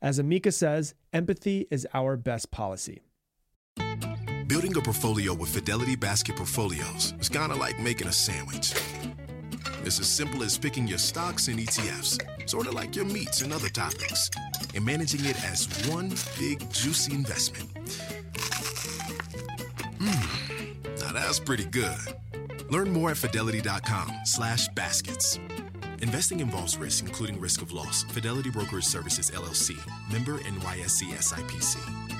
As Amica says, empathy is our best policy. Building a portfolio with Fidelity Basket Portfolios is kind of like making a sandwich. It's as simple as picking your stocks and ETFs, sort of like your meats and other toppings, and managing it as one big juicy investment. Mmm, now that's pretty good. Learn more at fidelity.com slash baskets. Investing involves risk, including risk of loss. Fidelity Brokerage Services, LLC. Member NYSE SIPC.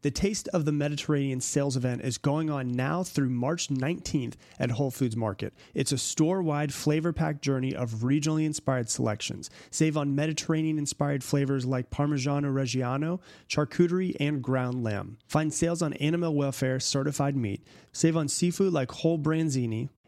The Taste of the Mediterranean sales event is going on now through March 19th at Whole Foods Market. It's a store wide flavor packed journey of regionally inspired selections. Save on Mediterranean inspired flavors like Parmigiano Reggiano, charcuterie, and ground lamb. Find sales on animal welfare certified meat. Save on seafood like whole branzini,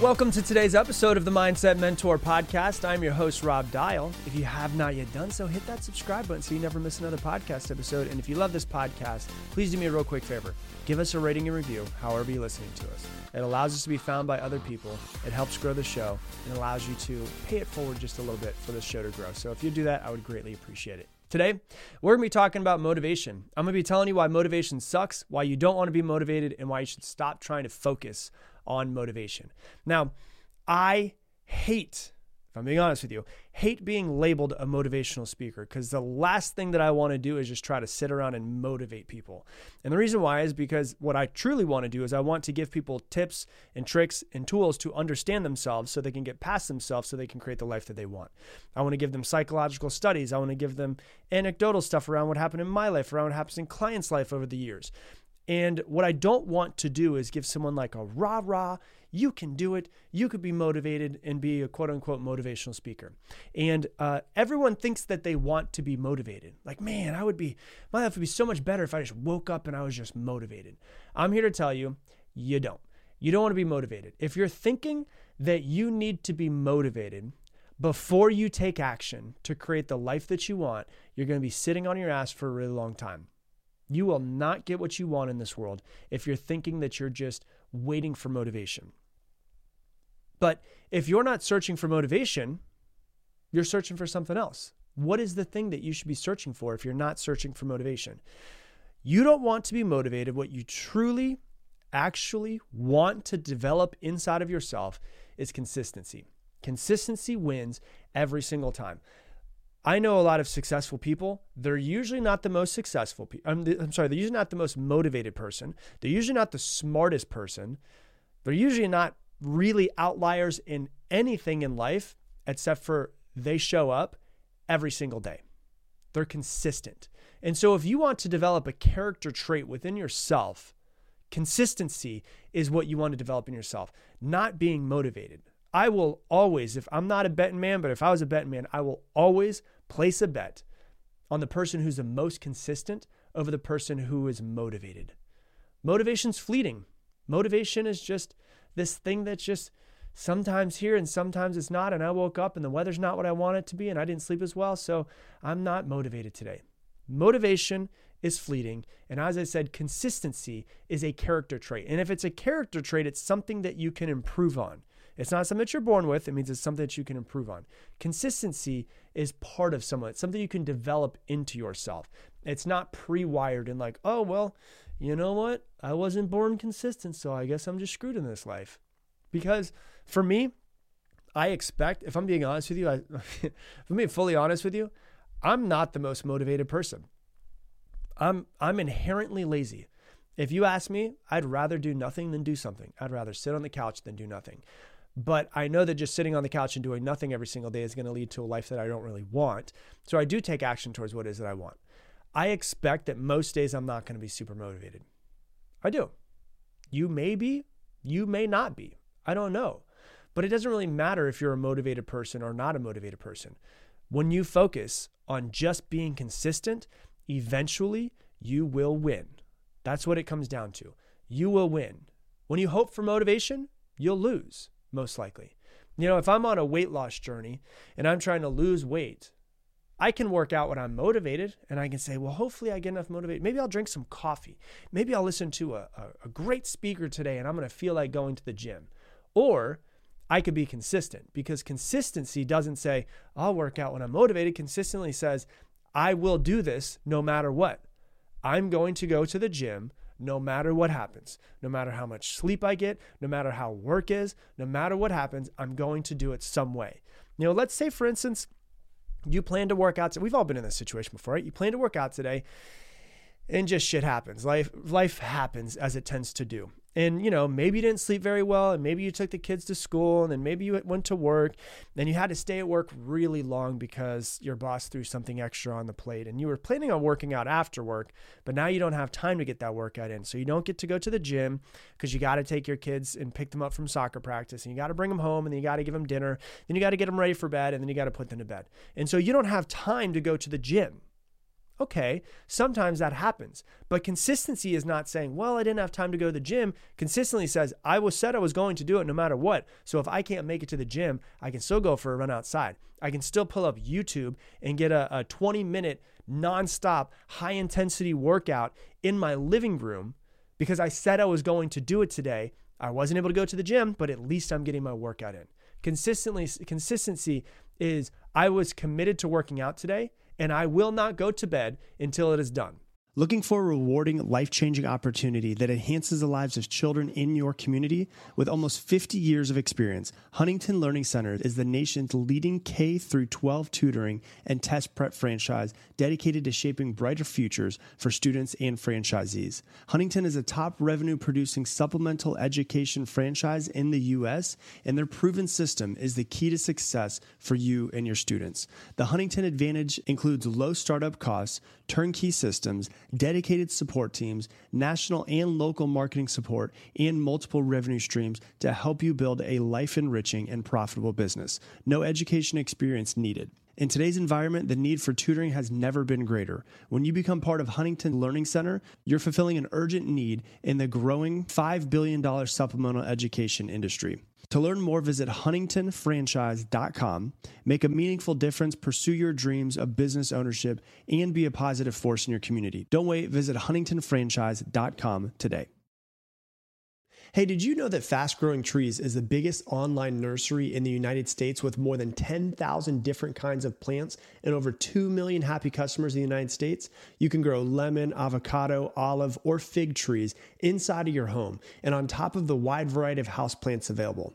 Welcome to today's episode of the Mindset Mentor podcast. I'm your host, Rob Dial. If you have not yet done so, hit that subscribe button so you never miss another podcast episode. And if you love this podcast, please do me a real quick favor give us a rating and review, however you're listening to us. It allows us to be found by other people, it helps grow the show, and allows you to pay it forward just a little bit for the show to grow. So if you do that, I would greatly appreciate it. Today, we're going to be talking about motivation. I'm going to be telling you why motivation sucks, why you don't want to be motivated, and why you should stop trying to focus on motivation. Now, I hate, if I'm being honest with you, hate being labeled a motivational speaker because the last thing that I want to do is just try to sit around and motivate people. And the reason why is because what I truly want to do is I want to give people tips and tricks and tools to understand themselves so they can get past themselves so they can create the life that they want. I want to give them psychological studies. I want to give them anecdotal stuff around what happened in my life, around what happens in clients' life over the years. And what I don't want to do is give someone like a rah rah, you can do it, you could be motivated and be a quote unquote motivational speaker. And uh, everyone thinks that they want to be motivated. Like, man, I would be, my life would be so much better if I just woke up and I was just motivated. I'm here to tell you, you don't. You don't want to be motivated. If you're thinking that you need to be motivated, before you take action to create the life that you want, you're going to be sitting on your ass for a really long time. You will not get what you want in this world if you're thinking that you're just waiting for motivation. But if you're not searching for motivation, you're searching for something else. What is the thing that you should be searching for if you're not searching for motivation? You don't want to be motivated. What you truly, actually want to develop inside of yourself is consistency. Consistency wins every single time. I know a lot of successful people. They're usually not the most successful. Pe- I'm, I'm sorry, they're usually not the most motivated person. They're usually not the smartest person. They're usually not really outliers in anything in life except for they show up every single day. They're consistent. And so if you want to develop a character trait within yourself, consistency is what you want to develop in yourself, not being motivated. I will always, if I'm not a betting man, but if I was a betting man, I will always place a bet on the person who's the most consistent over the person who is motivated. Motivation's fleeting. Motivation is just this thing that's just sometimes here and sometimes it's not. And I woke up and the weather's not what I want it to be and I didn't sleep as well. So I'm not motivated today. Motivation is fleeting. And as I said, consistency is a character trait. And if it's a character trait, it's something that you can improve on. It's not something that you're born with. It means it's something that you can improve on. Consistency is part of someone. It's something you can develop into yourself. It's not pre-wired and like, oh well, you know what? I wasn't born consistent, so I guess I'm just screwed in this life. Because for me, I expect, if I'm being honest with you, I, if I'm being fully honest with you, I'm not the most motivated person. I'm I'm inherently lazy. If you ask me, I'd rather do nothing than do something. I'd rather sit on the couch than do nothing. But I know that just sitting on the couch and doing nothing every single day is going to lead to a life that I don't really want. So I do take action towards what it is that I want. I expect that most days I'm not going to be super motivated. I do. You may be, you may not be. I don't know. But it doesn't really matter if you're a motivated person or not a motivated person. When you focus on just being consistent, eventually you will win. That's what it comes down to. You will win. When you hope for motivation, you'll lose, most likely. You know, if I'm on a weight loss journey and I'm trying to lose weight, I can work out when I'm motivated and I can say, well, hopefully I get enough motivated. Maybe I'll drink some coffee. Maybe I'll listen to a, a, a great speaker today and I'm going to feel like going to the gym. Or I could be consistent because consistency doesn't say, I'll work out when I'm motivated. Consistently says, I will do this no matter what. I'm going to go to the gym no matter what happens, no matter how much sleep I get, no matter how work is, no matter what happens, I'm going to do it some way. You know, let's say, for instance, you plan to work out. We've all been in this situation before, right? You plan to work out today and just shit happens. Life life happens as it tends to do. And you know maybe you didn't sleep very well and maybe you took the kids to school and then maybe you went to work and you had to stay at work really long because your boss threw something extra on the plate and you were planning on working out after work but now you don't have time to get that workout in. So you don't get to go to the gym because you got to take your kids and pick them up from soccer practice and you got to bring them home and then you got to give them dinner then you got to get them ready for bed and then you got to put them to bed. And so you don't have time to go to the gym Okay, sometimes that happens. But consistency is not saying, well, I didn't have time to go to the gym. Consistently says, I was said I was going to do it no matter what. So if I can't make it to the gym, I can still go for a run outside. I can still pull up YouTube and get a, a 20 minute nonstop high intensity workout in my living room because I said I was going to do it today. I wasn't able to go to the gym, but at least I'm getting my workout in. Consistently consistency is I was committed to working out today and I will not go to bed until it is done. Looking for a rewarding, life changing opportunity that enhances the lives of children in your community? With almost 50 years of experience, Huntington Learning Center is the nation's leading K 12 tutoring and test prep franchise dedicated to shaping brighter futures for students and franchisees. Huntington is a top revenue producing supplemental education franchise in the U.S., and their proven system is the key to success for you and your students. The Huntington Advantage includes low startup costs, turnkey systems, dedicated support teams, national and local marketing support, and multiple revenue streams to help you build a life enriching and profitable business. No education experience needed. In today's environment, the need for tutoring has never been greater. When you become part of Huntington Learning Center, you're fulfilling an urgent need in the growing $5 billion supplemental education industry. To learn more, visit huntingtonfranchise.com. Make a meaningful difference, pursue your dreams of business ownership, and be a positive force in your community. Don't wait, visit huntingtonfranchise.com today. Hey, did you know that Fast Growing Trees is the biggest online nursery in the United States with more than 10,000 different kinds of plants and over 2 million happy customers in the United States? You can grow lemon, avocado, olive, or fig trees inside of your home and on top of the wide variety of houseplants available.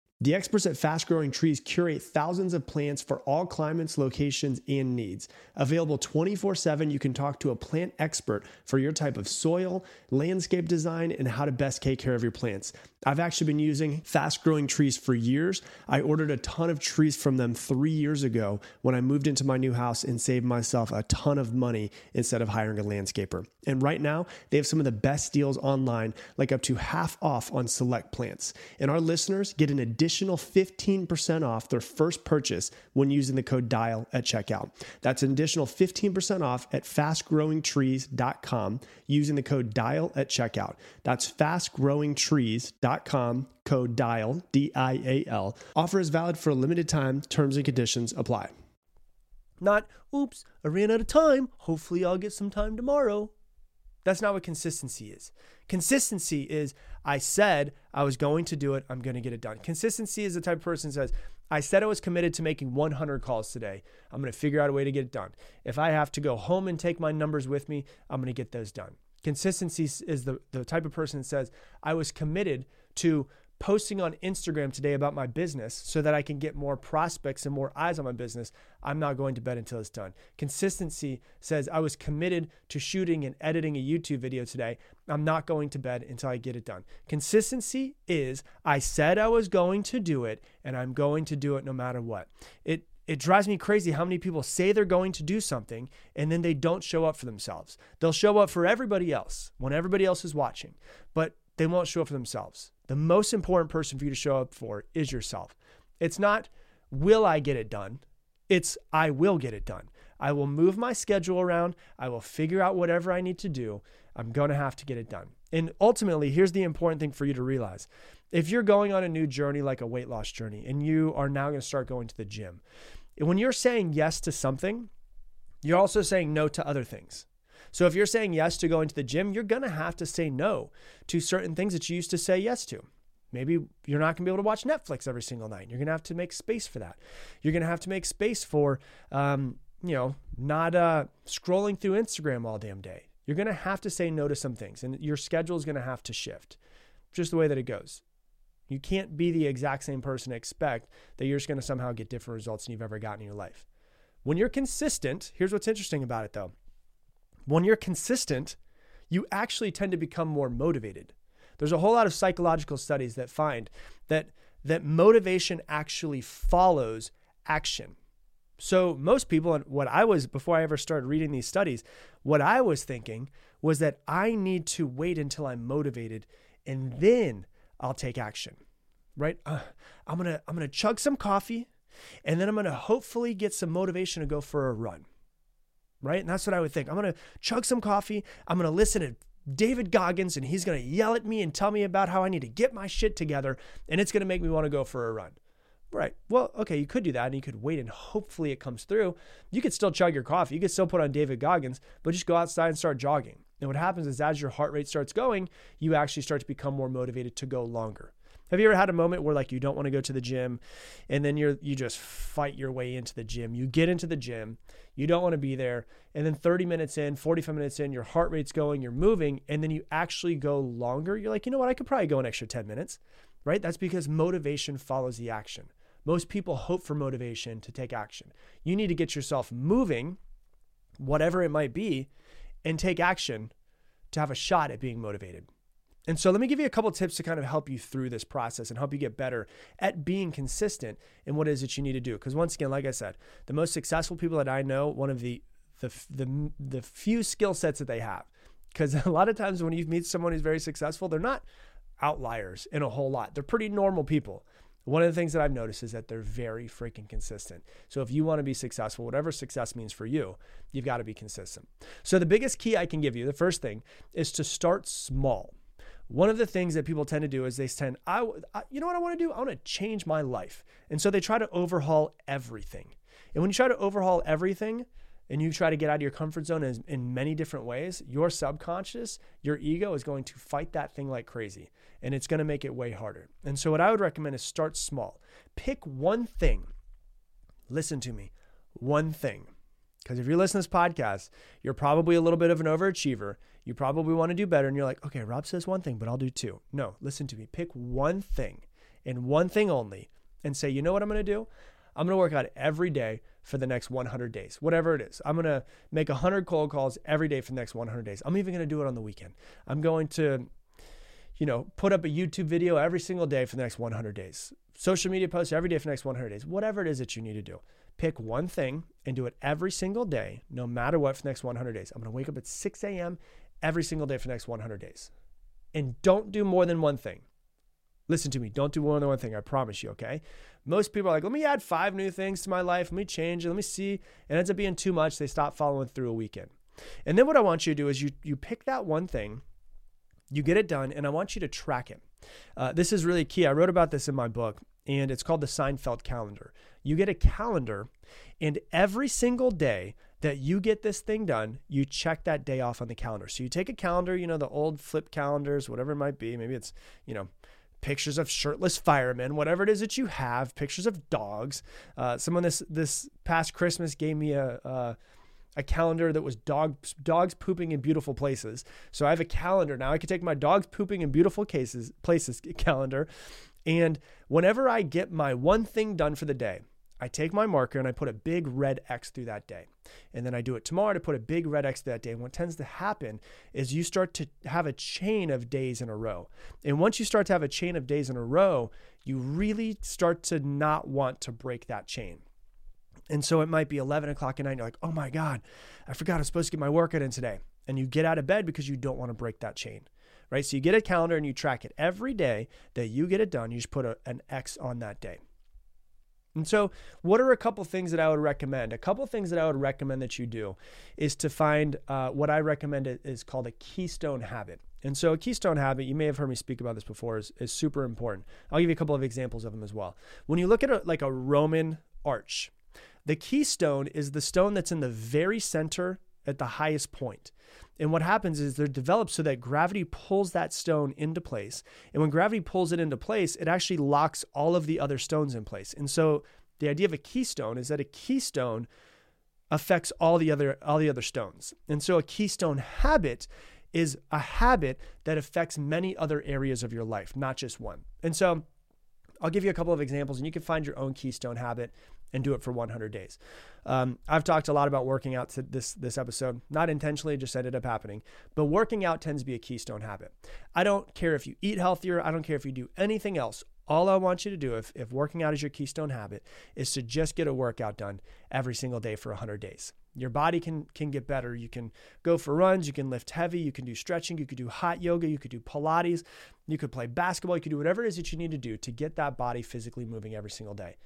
The experts at Fast Growing Trees curate thousands of plants for all climates, locations, and needs. Available 24 7, you can talk to a plant expert for your type of soil, landscape design, and how to best take care of your plants. I've actually been using fast growing trees for years. I ordered a ton of trees from them three years ago when I moved into my new house and saved myself a ton of money instead of hiring a landscaper. And right now, they have some of the best deals online, like up to half off on select plants. And our listeners get an additional 15% off their first purchase when using the code DIAL at checkout. That's an additional 15% off at fastgrowingtrees.com using the code DIAL at checkout. That's fastgrowingtrees.com com code DIAL, D I A L. Offer is valid for a limited time. Terms and conditions apply. Not, oops, I ran out of time. Hopefully, I'll get some time tomorrow. That's not what consistency is. Consistency is I said I was going to do it, I'm going to get it done. Consistency is the type of person says, I said I was committed to making 100 calls today. I'm going to figure out a way to get it done. If I have to go home and take my numbers with me, I'm going to get those done. Consistency is the, the type of person that says, I was committed to posting on Instagram today about my business so that I can get more prospects and more eyes on my business, I'm not going to bed until it's done. Consistency says I was committed to shooting and editing a YouTube video today. I'm not going to bed until I get it done. Consistency is I said I was going to do it and I'm going to do it no matter what. It it drives me crazy how many people say they're going to do something and then they don't show up for themselves. They'll show up for everybody else when everybody else is watching, but they won't show up for themselves. The most important person for you to show up for is yourself. It's not, will I get it done? It's, I will get it done. I will move my schedule around. I will figure out whatever I need to do. I'm going to have to get it done. And ultimately, here's the important thing for you to realize. If you're going on a new journey, like a weight loss journey, and you are now going to start going to the gym, when you're saying yes to something, you're also saying no to other things. So if you're saying yes to going to the gym, you're going to have to say no to certain things that you used to say yes to. Maybe you're not going to be able to watch Netflix every single night. You're going to have to make space for that. You're going to have to make space for, um, you know, not uh, scrolling through Instagram all damn day. You're going to have to say no to some things, and your schedule is going to have to shift. Just the way that it goes. You can't be the exact same person and expect that you're just going to somehow get different results than you've ever gotten in your life. When you're consistent, here's what's interesting about it though. When you're consistent, you actually tend to become more motivated. There's a whole lot of psychological studies that find that that motivation actually follows action. So most people and what I was before I ever started reading these studies, what I was thinking was that I need to wait until I'm motivated and then I'll take action. Right? Uh, I'm going to I'm going to chug some coffee and then I'm going to hopefully get some motivation to go for a run right? And that's what I would think. I'm going to chug some coffee. I'm going to listen to David Goggins and he's going to yell at me and tell me about how I need to get my shit together and it's going to make me want to go for a run. Right. Well, okay, you could do that and you could wait and hopefully it comes through. You could still chug your coffee. You could still put on David Goggins, but just go outside and start jogging. And what happens is as your heart rate starts going, you actually start to become more motivated to go longer. Have you ever had a moment where like you don't want to go to the gym and then you're you just fight your way into the gym. You get into the gym, you don't want to be there, and then 30 minutes in, 45 minutes in, your heart rate's going, you're moving, and then you actually go longer. You're like, "You know what? I could probably go an extra 10 minutes." Right? That's because motivation follows the action. Most people hope for motivation to take action. You need to get yourself moving, whatever it might be, and take action to have a shot at being motivated. And so let me give you a couple tips to kind of help you through this process and help you get better at being consistent in what it is that you need to do. Because once again, like I said, the most successful people that I know, one of the the the, the few skill sets that they have, because a lot of times when you meet someone who's very successful, they're not outliers in a whole lot. They're pretty normal people. One of the things that I've noticed is that they're very freaking consistent. So if you want to be successful, whatever success means for you, you've got to be consistent. So the biggest key I can give you, the first thing, is to start small one of the things that people tend to do is they tend, I, I you know what I want to do? I want to change my life. And so they try to overhaul everything. And when you try to overhaul everything and you try to get out of your comfort zone in, in many different ways, your subconscious, your ego is going to fight that thing like crazy. And it's going to make it way harder. And so what I would recommend is start small. Pick one thing. Listen to me. One thing. Because if you're listening to this podcast, you're probably a little bit of an overachiever you probably want to do better. And you're like, okay, Rob says one thing, but I'll do two. No, listen to me. Pick one thing and one thing only and say, you know what I'm going to do? I'm going to work out every day for the next 100 days, whatever it is. I'm going to make 100 cold calls every day for the next 100 days. I'm even going to do it on the weekend. I'm going to, you know, put up a YouTube video every single day for the next 100 days, social media posts every day for the next 100 days, whatever it is that you need to do. Pick one thing and do it every single day, no matter what, for the next 100 days. I'm going to wake up at 6 a.m every single day for the next 100 days. And don't do more than one thing. Listen to me, don't do more than one thing, I promise you, okay? Most people are like, let me add five new things to my life, let me change it, let me see. It ends up being too much. They stop following through a weekend. And then what I want you to do is you you pick that one thing, you get it done, and I want you to track it. Uh, this is really key. I wrote about this in my book, and it's called the Seinfeld calendar. You get a calendar, and every single day that you get this thing done, you check that day off on the calendar. So you take a calendar, you know, the old flip calendars, whatever it might be. Maybe it's, you know, pictures of shirtless firemen, whatever it is that you have, pictures of dogs. Uh, someone this this past Christmas gave me a, a a calendar that was dogs dogs pooping in beautiful places. So I have a calendar now. I can take my dogs pooping in beautiful cases places calendar, and whenever I get my one thing done for the day, I take my marker and I put a big red X through that day. And then I do it tomorrow to put a big red X through that day. And what tends to happen is you start to have a chain of days in a row. And once you start to have a chain of days in a row, you really start to not want to break that chain. And so it might be 11 o'clock at night. And you're like, oh my God, I forgot I'm supposed to get my workout in today. And you get out of bed because you don't want to break that chain, right? So you get a calendar and you track it every day that you get it done. You just put a, an X on that day. And so, what are a couple things that I would recommend? A couple things that I would recommend that you do is to find uh, what I recommend is called a keystone habit. And so, a keystone habit, you may have heard me speak about this before, is, is super important. I'll give you a couple of examples of them as well. When you look at a, like a Roman arch, the keystone is the stone that's in the very center at the highest point. And what happens is they're developed so that gravity pulls that stone into place. And when gravity pulls it into place, it actually locks all of the other stones in place. And so the idea of a keystone is that a keystone affects all the other all the other stones. And so a keystone habit is a habit that affects many other areas of your life, not just one. And so I'll give you a couple of examples and you can find your own keystone habit and do it for 100 days. Um, I've talked a lot about working out to this this episode, not intentionally, just ended up happening. But working out tends to be a keystone habit. I don't care if you eat healthier. I don't care if you do anything else. All I want you to do, if, if working out is your keystone habit, is to just get a workout done every single day for 100 days. Your body can can get better. You can go for runs, you can lift heavy, you can do stretching, you could do hot yoga, you could do Pilates, you could play basketball, you could do whatever it is that you need to do to get that body physically moving every single day.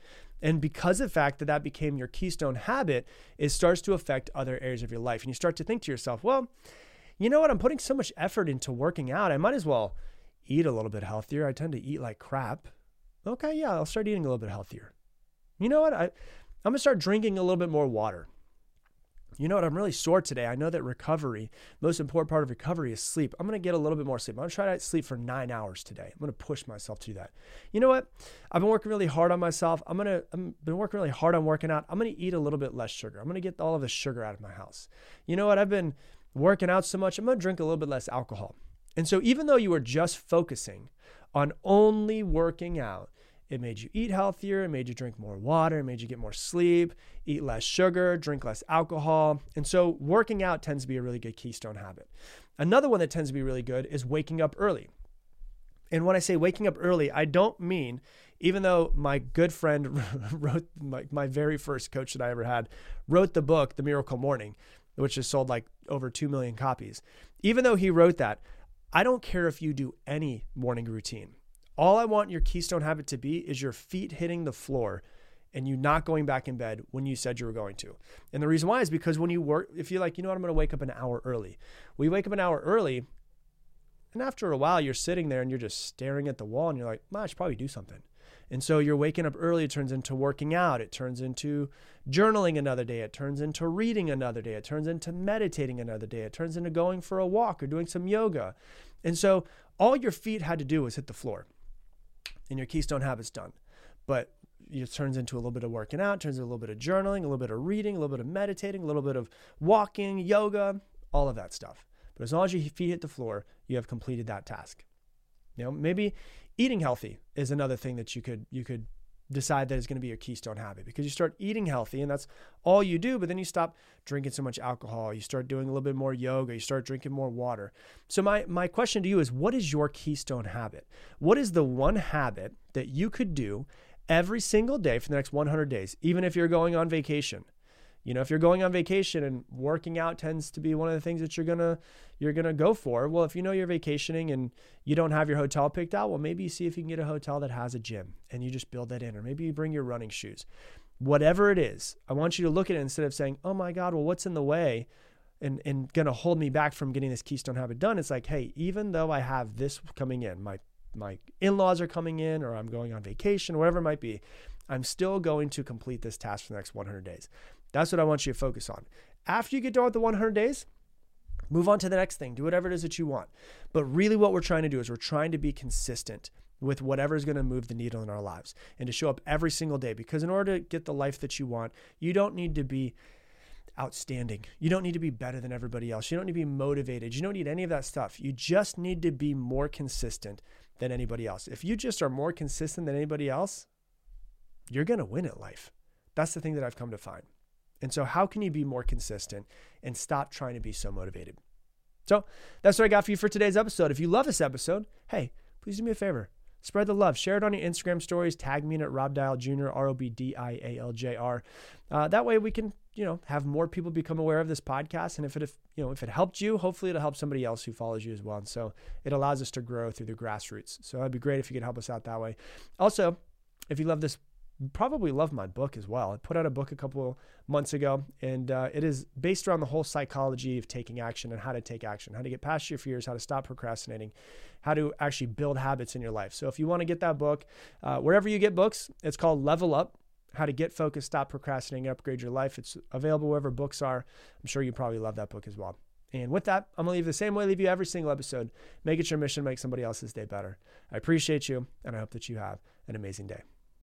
And because of the fact that that became your keystone habit, it starts to affect other areas of your life. And you start to think to yourself, well, you know what? I'm putting so much effort into working out. I might as well eat a little bit healthier. I tend to eat like crap. Okay, yeah, I'll start eating a little bit healthier. You know what? I, I'm going to start drinking a little bit more water you know what? I'm really sore today. I know that recovery, most important part of recovery is sleep. I'm going to get a little bit more sleep. I'm going to try to sleep for nine hours today. I'm going to push myself to do that. You know what? I've been working really hard on myself. I'm going to, I've been working really hard on working out. I'm going to eat a little bit less sugar. I'm going to get all of the sugar out of my house. You know what? I've been working out so much. I'm going to drink a little bit less alcohol. And so even though you were just focusing on only working out, it made you eat healthier, it made you drink more water, it made you get more sleep, eat less sugar, drink less alcohol. And so working out tends to be a really good keystone habit. Another one that tends to be really good is waking up early. And when I say waking up early, I don't mean, even though my good friend wrote my, my very first coach that I ever had, wrote the book, The Miracle Morning, which has sold like over 2 million copies. Even though he wrote that, I don't care if you do any morning routine. All I want your keystone habit to be is your feet hitting the floor and you not going back in bed when you said you were going to. And the reason why is because when you work, if you're like, you know what, I'm going to wake up an hour early. We wake up an hour early, and after a while, you're sitting there and you're just staring at the wall and you're like, I should probably do something. And so you're waking up early, it turns into working out, it turns into journaling another day, it turns into reading another day, it turns into meditating another day, it turns into going for a walk or doing some yoga. And so all your feet had to do was hit the floor and your keystone habits done. But it turns into a little bit of working out, turns into a little bit of journaling, a little bit of reading, a little bit of meditating, a little bit of walking, yoga, all of that stuff. But as long as your feet hit the floor, you have completed that task. You know, maybe eating healthy is another thing that you could you could decide that it's going to be your keystone habit because you start eating healthy and that's all you do but then you stop drinking so much alcohol you start doing a little bit more yoga you start drinking more water. So my my question to you is what is your keystone habit? What is the one habit that you could do every single day for the next 100 days even if you're going on vacation you know if you're going on vacation and working out tends to be one of the things that you're gonna you're gonna go for well if you know you're vacationing and you don't have your hotel picked out well maybe you see if you can get a hotel that has a gym and you just build that in or maybe you bring your running shoes. Whatever it is i want you to look at it instead of saying oh my god well what's in the way? and, and gonna hold me back from getting this keystone habit done. It's like hey even though i have this coming in my my in-laws are coming in or i'm going on vacation whatever it might be i'm still going to complete this task for the next 100 days that's what I want you to focus on. After you get done with the 100 days, move on to the next thing. Do whatever it is that you want. But really, what we're trying to do is we're trying to be consistent with whatever is going to move the needle in our lives and to show up every single day. Because in order to get the life that you want, you don't need to be outstanding. You don't need to be better than everybody else. You don't need to be motivated. You don't need any of that stuff. You just need to be more consistent than anybody else. If you just are more consistent than anybody else, you're going to win at life. That's the thing that I've come to find. And so, how can you be more consistent and stop trying to be so motivated? So, that's what I got for you for today's episode. If you love this episode, hey, please do me a favor Spread the love. Share it on your Instagram stories. Tag me in at Rob Dial Jr. R O B D I A L J R. Uh, that way we can you know have more people become aware of this podcast. And if it if, you know if it helped you, hopefully it'll help somebody else who follows you as well. And so it allows us to grow through the grassroots. So it'd be great if you could help us out that way. Also, if you love this probably love my book as well. I put out a book a couple months ago, and uh, it is based around the whole psychology of taking action and how to take action, how to get past your fears, how to stop procrastinating, how to actually build habits in your life. So if you want to get that book, uh, wherever you get books, it's called Level Up. How to get focused, stop procrastinating, upgrade your life. It's available wherever books are. I'm sure you probably love that book as well. And with that, I'm to leave the same way I leave you every single episode. Make it your mission to make somebody else's day better. I appreciate you, and I hope that you have an amazing day.